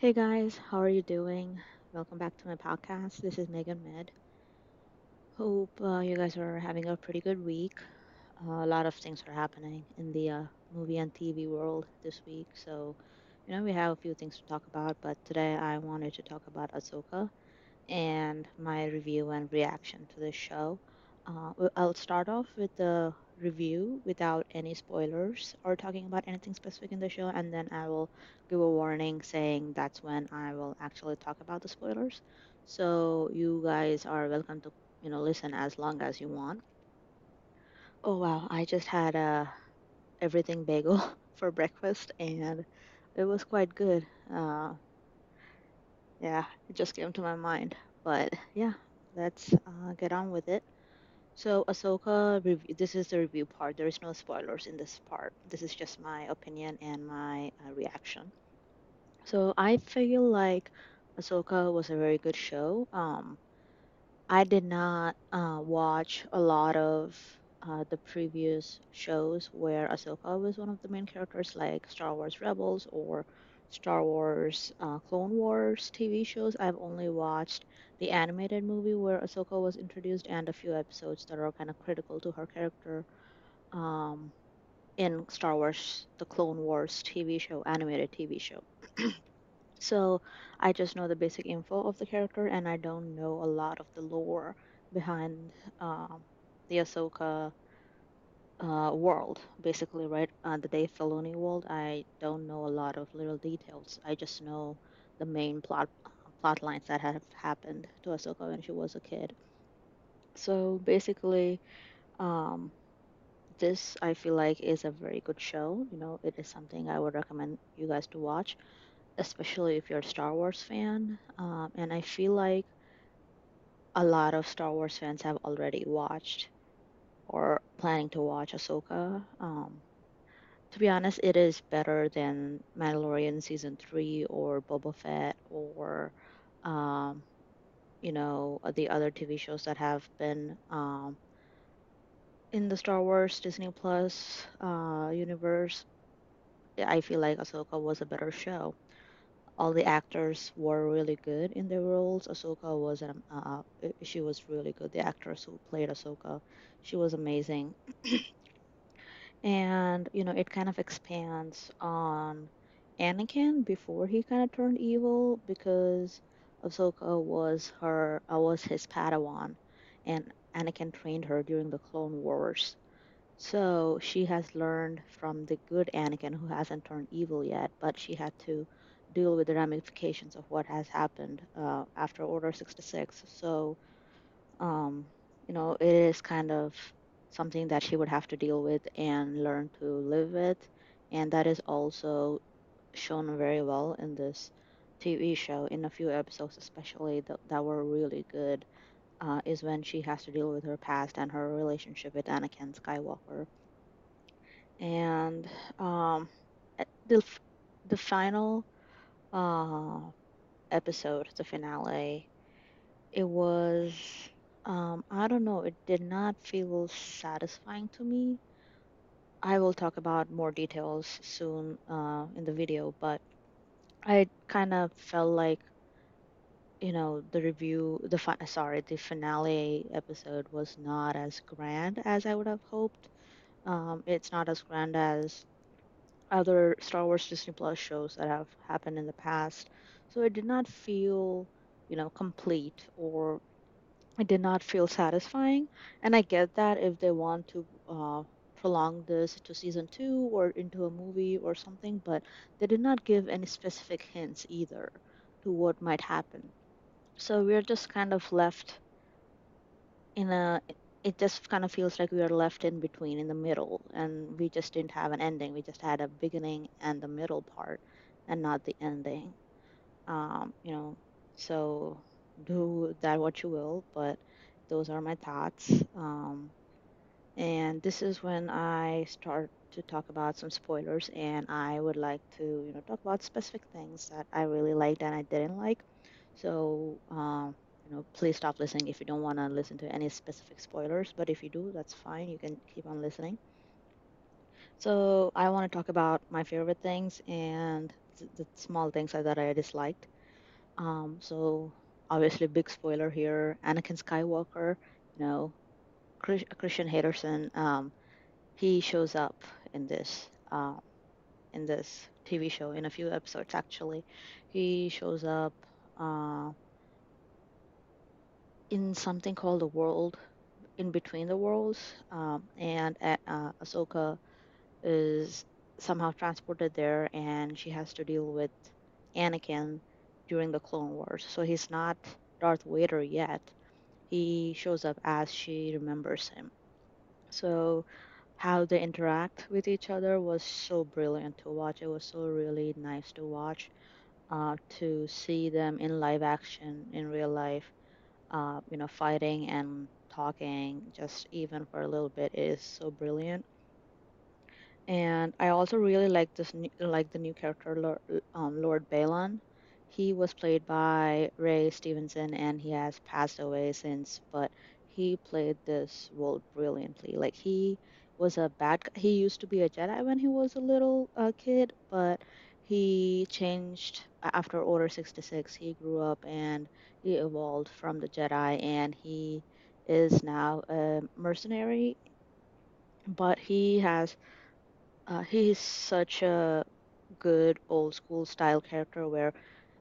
Hey guys, how are you doing? Welcome back to my podcast. This is Megan Med. Hope uh, you guys are having a pretty good week. Uh, a lot of things are happening in the uh, movie and TV world this week, so you know we have a few things to talk about. But today I wanted to talk about Ahsoka and my review and reaction to this show. Uh, I'll start off with the review without any spoilers or talking about anything specific in the show, and then I will give a warning saying that's when I will actually talk about the spoilers. So you guys are welcome to, you know, listen as long as you want. Oh wow, I just had a everything bagel for breakfast, and it was quite good. Uh, yeah, it just came to my mind. But yeah, let's uh, get on with it. So, Ahsoka, this is the review part. There is no spoilers in this part. This is just my opinion and my uh, reaction. So, I feel like Ahsoka was a very good show. Um, I did not uh, watch a lot of uh, the previous shows where Ahsoka was one of the main characters, like Star Wars Rebels or Star Wars uh, Clone Wars TV shows. I've only watched the animated movie where Ahsoka was introduced and a few episodes that are kind of critical to her character um, in Star Wars, the Clone Wars TV show, animated TV show. So I just know the basic info of the character, and I don't know a lot of the lore behind um, the Ahsoka uh, world, basically, right? Uh, the Dave Filoni world. I don't know a lot of little details. I just know the main plot plot lines that have happened to Ahsoka when she was a kid. So basically, um, this I feel like is a very good show. You know, it is something I would recommend you guys to watch, especially if you're a Star Wars fan. Um, and I feel like a lot of Star Wars fans have already watched or planning to watch Ahsoka. Um, to be honest, it is better than Mandalorian season three or Boba Fett or, um, you know, the other TV shows that have been um, in the Star Wars Disney Plus uh, universe. I feel like Ahsoka was a better show. All the actors were really good in their roles. Ahsoka was an, uh, she was really good. The actress who played Ahsoka, she was amazing. And, you know, it kind of expands on Anakin before he kind of turned evil because Ahsoka was her, uh, was his Padawan, and Anakin trained her during the Clone Wars. So she has learned from the good Anakin who hasn't turned evil yet, but she had to deal with the ramifications of what has happened uh, after Order 66. So um, you know, it is kind of something that she would have to deal with and learn to live with. And that is also shown very well in this TV show, in a few episodes, especially that, that were really good, uh, is when she has to deal with her past and her relationship with Anakin Skywalker. And um, the the final uh, episode, the finale, it was um I don't know, it did not feel satisfying to me. I will talk about more details soon uh in the video, but I kind of felt like, you know, the review, the fi sorry, the finale episode was not as grand as I would have hoped. Um, it's not as grand as other Star Wars Disney Plus shows that have happened in the past. So it did not feel, you know, complete or it did not feel satisfying. And I get that if they want to uh, prolong this to season two or into a movie or something, but they did not give any specific hints either to what might happen. So we're just kind of left in a, it just kind of feels like we are left in between, in the middle, and we just didn't have an ending. We just had a beginning and the middle part and not the ending. Um, you know, so do that what you will, but those are my thoughts. Um, and this is when I start to talk about some spoilers, and I would like to, you know, talk about specific things that I really liked and I didn't like. So, um, you know, please stop listening if you don't want to listen to any specific spoilers, but if you do, that's fine. You can keep on listening. So, I want to talk about my favorite things and the small things that I disliked. Um, so obviously, big spoiler here: Anakin Skywalker. You know, Chris- Christian Henderson. Um, he shows up in this uh, in this TV show in a few episodes. Actually, he shows up uh, in something called the world in between the worlds, um, and uh, Ahsoka is somehow transported there, and she has to deal with Anakin during the Clone Wars. So he's not Darth Vader yet. He shows up as she remembers him. So how they interact with each other was so brilliant to watch. It was so really nice to watch. Uh, to see them in live action in real life, uh, you know, fighting and talking just even for a little bit is so brilliant. And I also really like this new, like the new character Lord, um, Lord Baylan. He was played by Ray Stevenson, and he has passed away since, but he played this role brilliantly. Like he was a bad. He used to be a Jedi when he was a little uh, kid, but he changed after Order 66. He grew up and he evolved from the Jedi, and he is now a mercenary. But he has uh, such a good old school style character where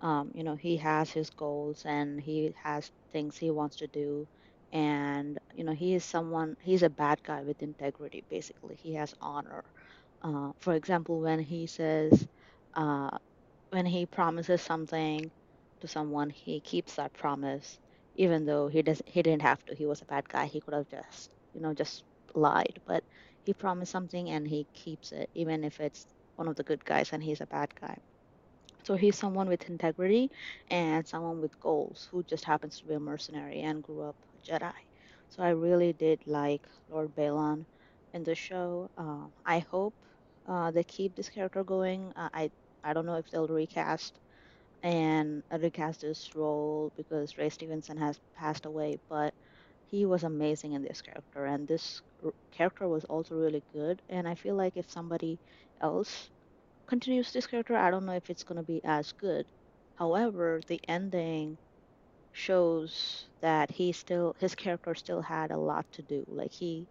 um, you know he has his goals and he has things he wants to do and you know he is someone he's a bad guy with integrity basically he has honor uh, for example when he says uh, when he promises something to someone he keeps that promise even though he does he didn't have to he was a bad guy he could have just you know just lied but he promised something and he keeps it even if it's one of the good guys and he's a bad guy so he's someone with integrity and someone with goals who just happens to be a mercenary and grew up a Jedi. So I really did like Lord Baylan in the show. Uh, I hope uh, they keep this character going. Uh, I I don't know if they'll recast and recast this role because Ray Stevenson has passed away, but he was amazing in this character, and this character was also really good. And I feel like if somebody else continues this character, I don't know if it's going to be as good. However, the ending shows that he still his character still had a lot to do. Like he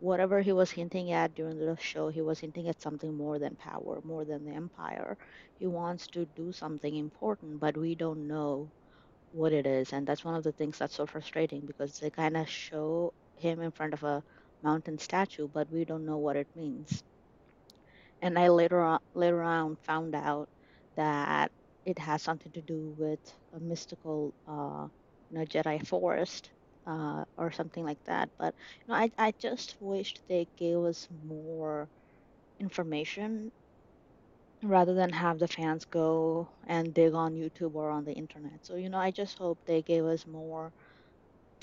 whatever he was hinting at during the show, he was hinting at something more than power, more than the empire. He wants to do something important, but we don't know what it is. And that's one of the things that's so frustrating because they kind of show him in front of a mountain statue, but we don't know what it means and I later on later on found out that it has something to do with a mystical, uh, you know, Jedi forest uh, or something like that. But you know, I I just wished they gave us more information rather than have the fans go and dig on YouTube or on the internet. So you know, I just hope they gave us more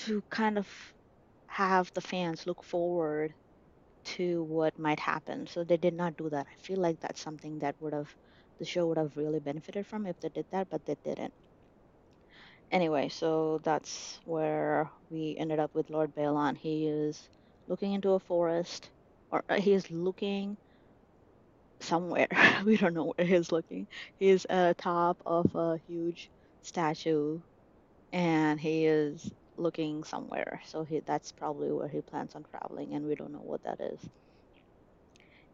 to kind of have the fans look forward to what might happen. So they did not do that. I feel like that's something that would have the show would have really benefited from if they did that, but they didn't. Anyway, so that's where we ended up with Lord Baylan. He is looking into a forest, or uh, he is looking somewhere. we don't know where he's looking. He's at the top of a huge statue, and he is looking somewhere. So he that's probably where he plans on traveling, and we don't know what that is.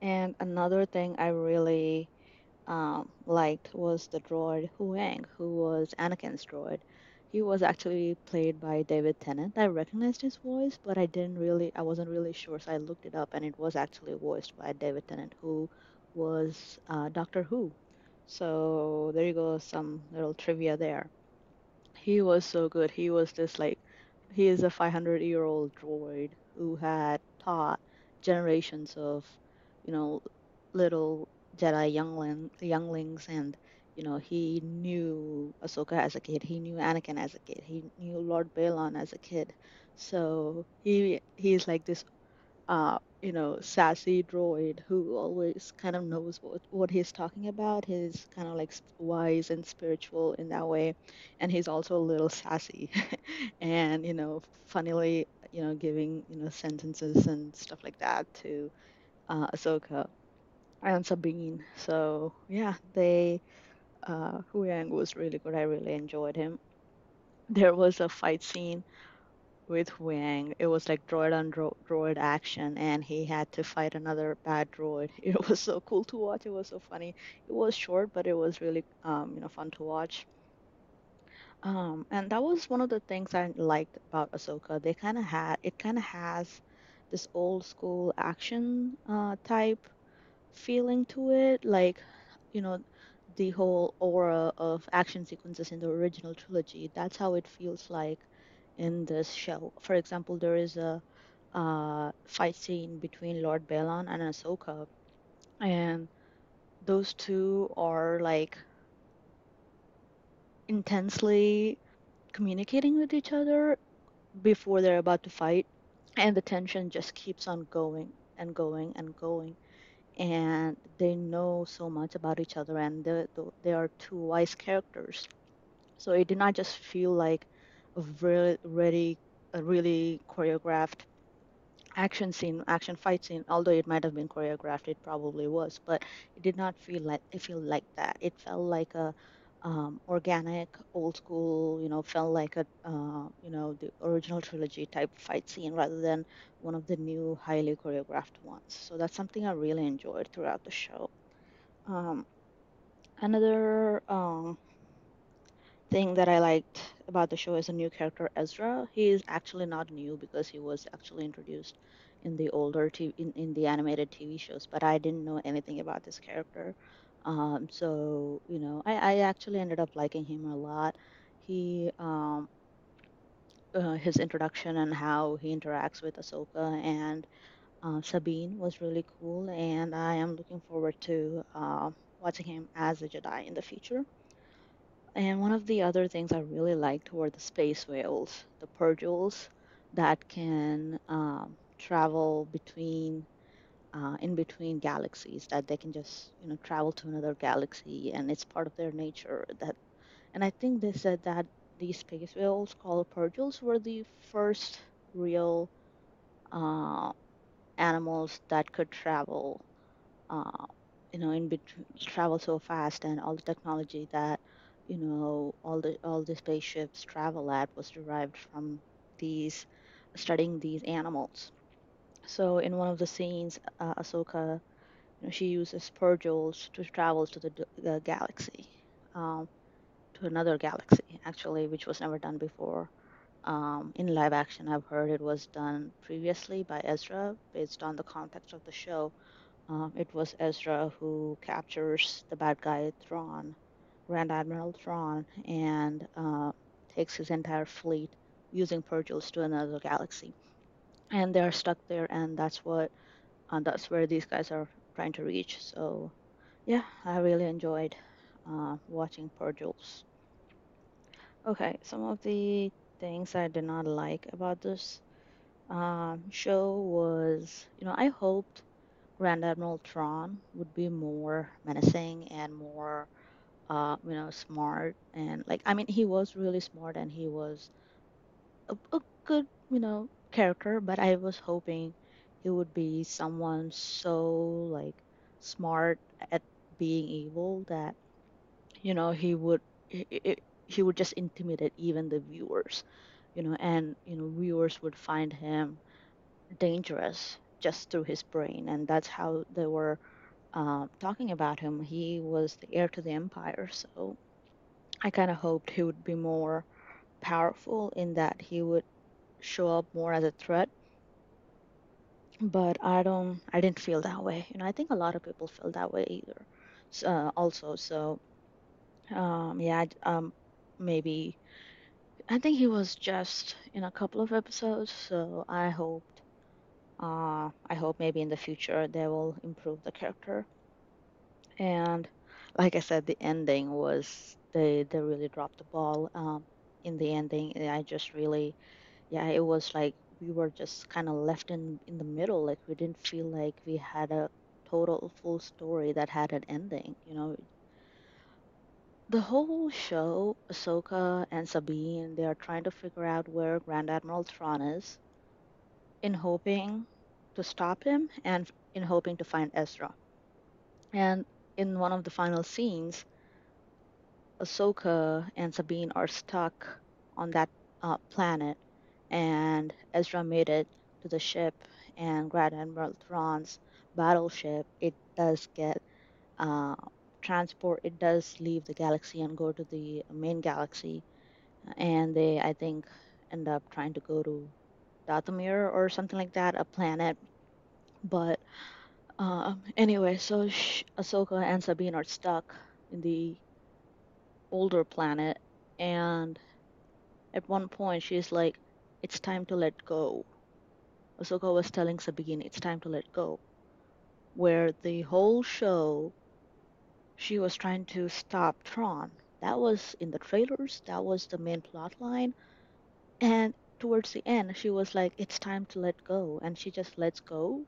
And another thing I really um, liked was the droid Huyang, who was Anakin's droid. He was actually played by David Tennant. I recognized his voice, but I didn't really, I wasn't really sure, so I looked it up, and it was actually voiced by David Tennant, who was uh, Doctor Who. So there you go, some little trivia there. He was so good. He was just like, he is a 500 year old droid who had taught generations of, you know, little Jedi youngling, younglings, and you know, he knew Ahsoka as a kid. He knew Anakin as a kid. He knew Lord Baylan as a kid. So he he's like this uh, you know, sassy droid who always kind of knows what, what he's talking about. He's kind of like wise and spiritual in that way. And he's also a little sassy and, you know, funnily, you know, giving, you know, sentences and stuff like that to uh, Ahsoka and Sabine. So, yeah, they uh, Huyang was really good. I really enjoyed him. There was a fight scene with Huyang. It was like droid on dro droid action, and he had to fight another bad droid. It was so cool to watch. It was so funny. It was short, but it was really um, you know, fun to watch. Um, and that was one of the things I liked about Ahsoka. They kind of had it kind of has this old school action uh, type feeling to it, like you know the whole aura of action sequences in the original trilogy. That's how it feels like in this show. For example, there is a uh, fight scene between Lord Baylan and Ahsoka, and those two are like intensely communicating with each other before they're about to fight, and the tension just keeps on going and going and going. And they know so much about each other, and they they are two wise characters. So it did not just feel like a really, really, a really choreographed action scene, action fight scene. Although it might have been choreographed, it probably was, but it did not feel like it feel like that. It felt like a um, organic, old school, you know, felt like a, uh, you know, the original trilogy type fight scene rather than one of the new, highly choreographed ones. So that's something I really enjoyed throughout the show. Um, another um, thing that I liked about the show is a new character, Ezra. He is actually not new because he was actually introduced in the older TV, in, in the animated TV shows, but I didn't know anything about this character. Um, so, you know, I, I actually ended up liking him a lot. He, um, uh, his introduction and how he interacts with Ahsoka and uh, Sabine was really cool, and I am looking forward to uh, watching him as a Jedi in the future. And one of the other things I really liked were the space whales, the purrgils that can um, travel between uh, in between galaxies, that they can just you know travel to another galaxy, and it's part of their nature. That, and I think they said that these space whales called purrgils were the first real uh, animals that could travel uh, you know, in between travel so fast and all the technology that, you know, all the all the spaceships travel at was derived from these studying these animals. So in one of the scenes, uh, Ahsoka, you know, she uses purrgils to travel to the, the galaxy, um, to another galaxy actually, which was never done before. Um, in live action, I've heard it was done previously by Ezra based on the context of the show um, it was Ezra who captures the bad guy Thrawn, Grand Admiral Thrawn, and uh, takes his entire fleet using purrgils to another galaxy. And they're stuck there, and that's what uh, that's where these guys are trying to reach. So, yeah, I really enjoyed uh, watching purrgils. Okay, some of the things I did not like about this um, show was, you know, I hoped Grand Admiral Thrawn would be more menacing and more, uh, you know, smart and like I mean he was really smart and he was a, a good, you know, character, but I was hoping he would be someone so like smart at being evil that you know he would he, he would just intimidate even the viewers, you know, and you know viewers would find him dangerous just through his brain, and that's how they were uh, talking about him. He was the heir to the empire, so I kind of hoped he would be more powerful in that he would show up more as a threat. But I don't, I didn't feel that way. You know, I think a lot of people feel that way either. So, uh, also, so um, yeah, um, maybe I think he was just in a couple of episodes, so I hoped, uh, I hope maybe in the future they will improve the character. And like I said, the ending was they they really dropped the ball. Um, in the ending, I just really, yeah, it was like we were just kind of left in in the middle. Like we didn't feel like we had a total full story that had an ending. You know, the whole show, Ahsoka and Sabine, they are trying to figure out where Grand Admiral Thrawn is, in hoping to stop him and in hoping to find Ezra. And in one of the final scenes Ahsoka and Sabine are stuck on that uh, planet, and Ezra made it to the ship, and Grand Admiral Thrawn's battleship. It does get uh, transport. It does leave the galaxy and go to the main galaxy, and they, I think, end up trying to go to Dathomir or something like that, a planet. But uh, anyway, so Sh- Ahsoka and Sabine are stuck in the older planet, and at one point she's like, "It's time to let go." Ahsoka was telling Sabine, "It's time to let go." Where the whole show, she was trying to stop Thrawn. That was in the trailers. That was the main plot line. And towards the end, she was like, "It's time to let go," and she just lets go.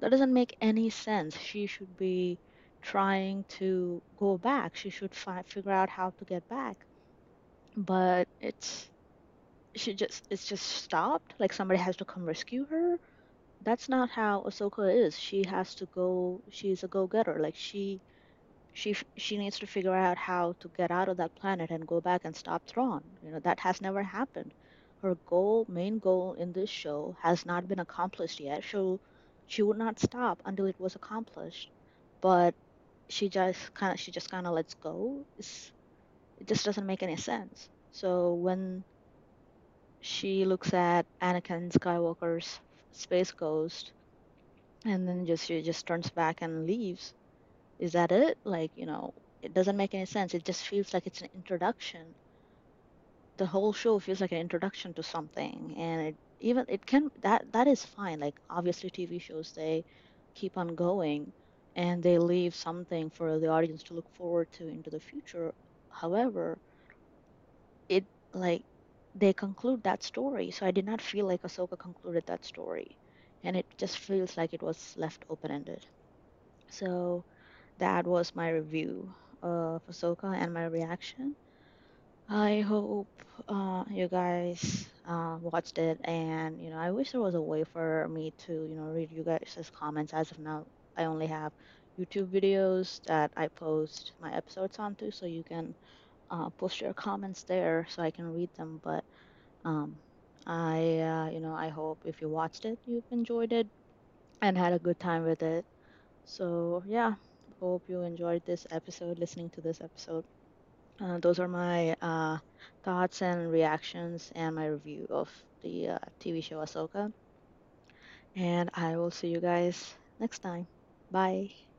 That doesn't make any sense. She should be trying to go back. She should fi- figure out how to get back. But it's she just it's just stopped. Like somebody has to come rescue her. That's not how Ahsoka is. She has to go. She's a go-getter. Like she she she needs to figure out how to get out of that planet and go back and stop Thrawn. You know that has never happened. Her goal, main goal in this show, has not been accomplished yet. She she would not stop until it was accomplished. But she just kind of she just kind of lets go. It's, it just doesn't make any sense. So when she looks at Anakin Skywalker's space ghost and then just she just turns back and leaves. Is that it? Like, you know, it doesn't make any sense. It just feels like it's an introduction. The whole show feels like an introduction to something and it even it can that that is fine. Like obviously TV shows they keep on going and they leave something for the audience to look forward to into the future. However, it like they conclude that story. So I did not feel like Ahsoka concluded that story. And it just feels like it was left open-ended. So that was my review of Ahsoka and my reaction. I hope uh, you guys uh, watched it, and you know, I wish there was a way for me to, you know, read you guys' comments. As of now, I only have YouTube videos that I post my episodes onto, so you can uh, post your comments there so I can read them. But um, I, uh, you know, I hope if you watched it, you've enjoyed it and had a good time with it. So yeah, hope you enjoyed this episode, listening to this episode. Uh, those are my uh, thoughts and reactions and my review of the uh, TV show Ahsoka. And I will see you guys next time. Bye.